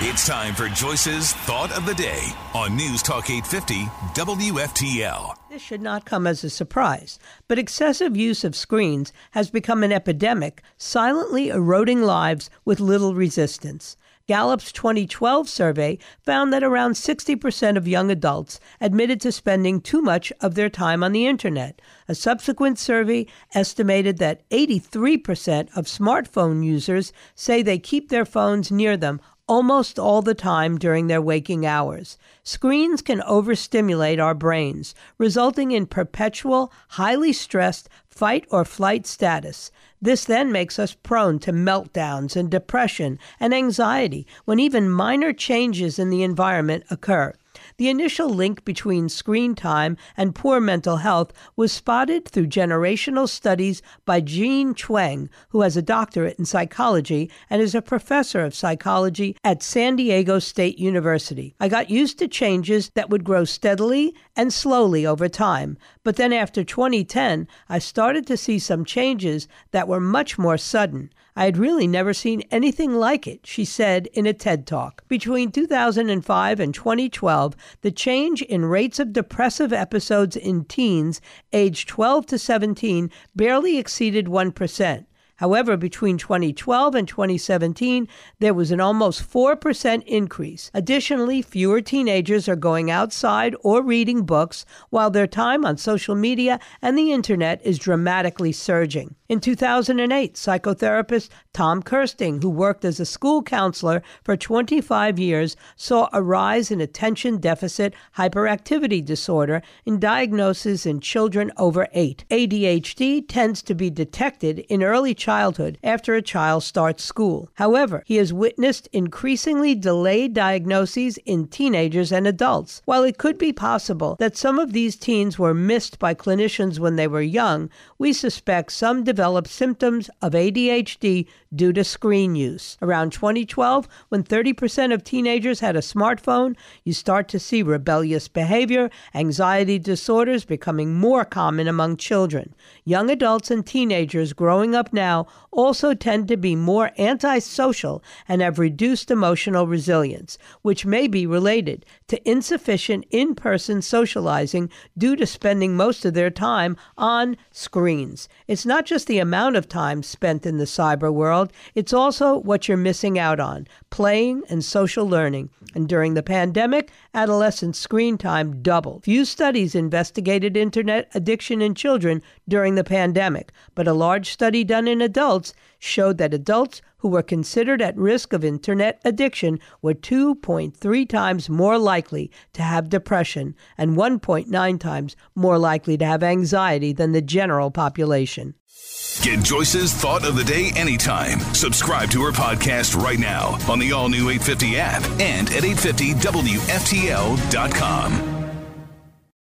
It's time for Joyce's Thought of the Day on News Talk 850 WFTL. This should not come as a surprise, but excessive use of screens has become an epidemic, silently eroding lives with little resistance. Gallup's 2012 survey found that around 60% of young adults admitted to spending too much of their time on the internet. A subsequent survey estimated that 83% of smartphone users say they keep their phones near them almost all the time during their waking hours. Screens can overstimulate our brains, resulting in perpetual, highly stressed fight or flight status. This then makes us prone to meltdowns and depression and anxiety when even minor changes in the environment occur. The initial link between screen time and poor mental health was spotted through generational studies by Jean Twenge, who has a doctorate in psychology and is a professor of psychology at San Diego State University. I got used to changes that would grow steadily and slowly over time, but then after 2010, I started to see some changes that were much more sudden. I had really never seen anything like it, she said in a TED Talk. Between 2005 and 2012, the change in rates of depressive episodes in teens aged 12 to 17 barely exceeded 1%. However, between 2012 and 2017, there was an almost 4% increase. Additionally, fewer teenagers are going outside or reading books, while their time on social media and the internet is dramatically surging. In 2008, psychotherapist Tom Kersting, who worked as a school counselor for 25 years, saw a rise in attention deficit hyperactivity disorder in diagnoses in children over 8. ADHD tends to be detected in early childhood after a child starts school. However, he has witnessed increasingly delayed diagnoses in teenagers and adults. While it could be possible that some of these teens were missed by clinicians when they were young, we suspect some developed symptoms of ADHD due to screen use. Around 2012, when 30% of teenagers had a smartphone, you start to see rebellious behavior, anxiety disorders becoming more common among children. Young adults and teenagers growing up now also tend to be more antisocial and have reduced emotional resilience, which may be related to insufficient in person socializing due to spending most of their time on screens. It's not just the amount of time spent in the cyber world, it's also what you're missing out on playing and social learning. And during the pandemic, adolescent screen time doubled. Few studies investigated internet addiction in children during the pandemic, but a large study done in adults showed that adults who were considered at risk of internet addiction were 2.3 times more likely to have depression and 1.9 times more likely to have anxiety than the general population. Get Joyce's Thought of the Day anytime. Subscribe to her podcast right now on the all new 850 app and at 850WFTL.com.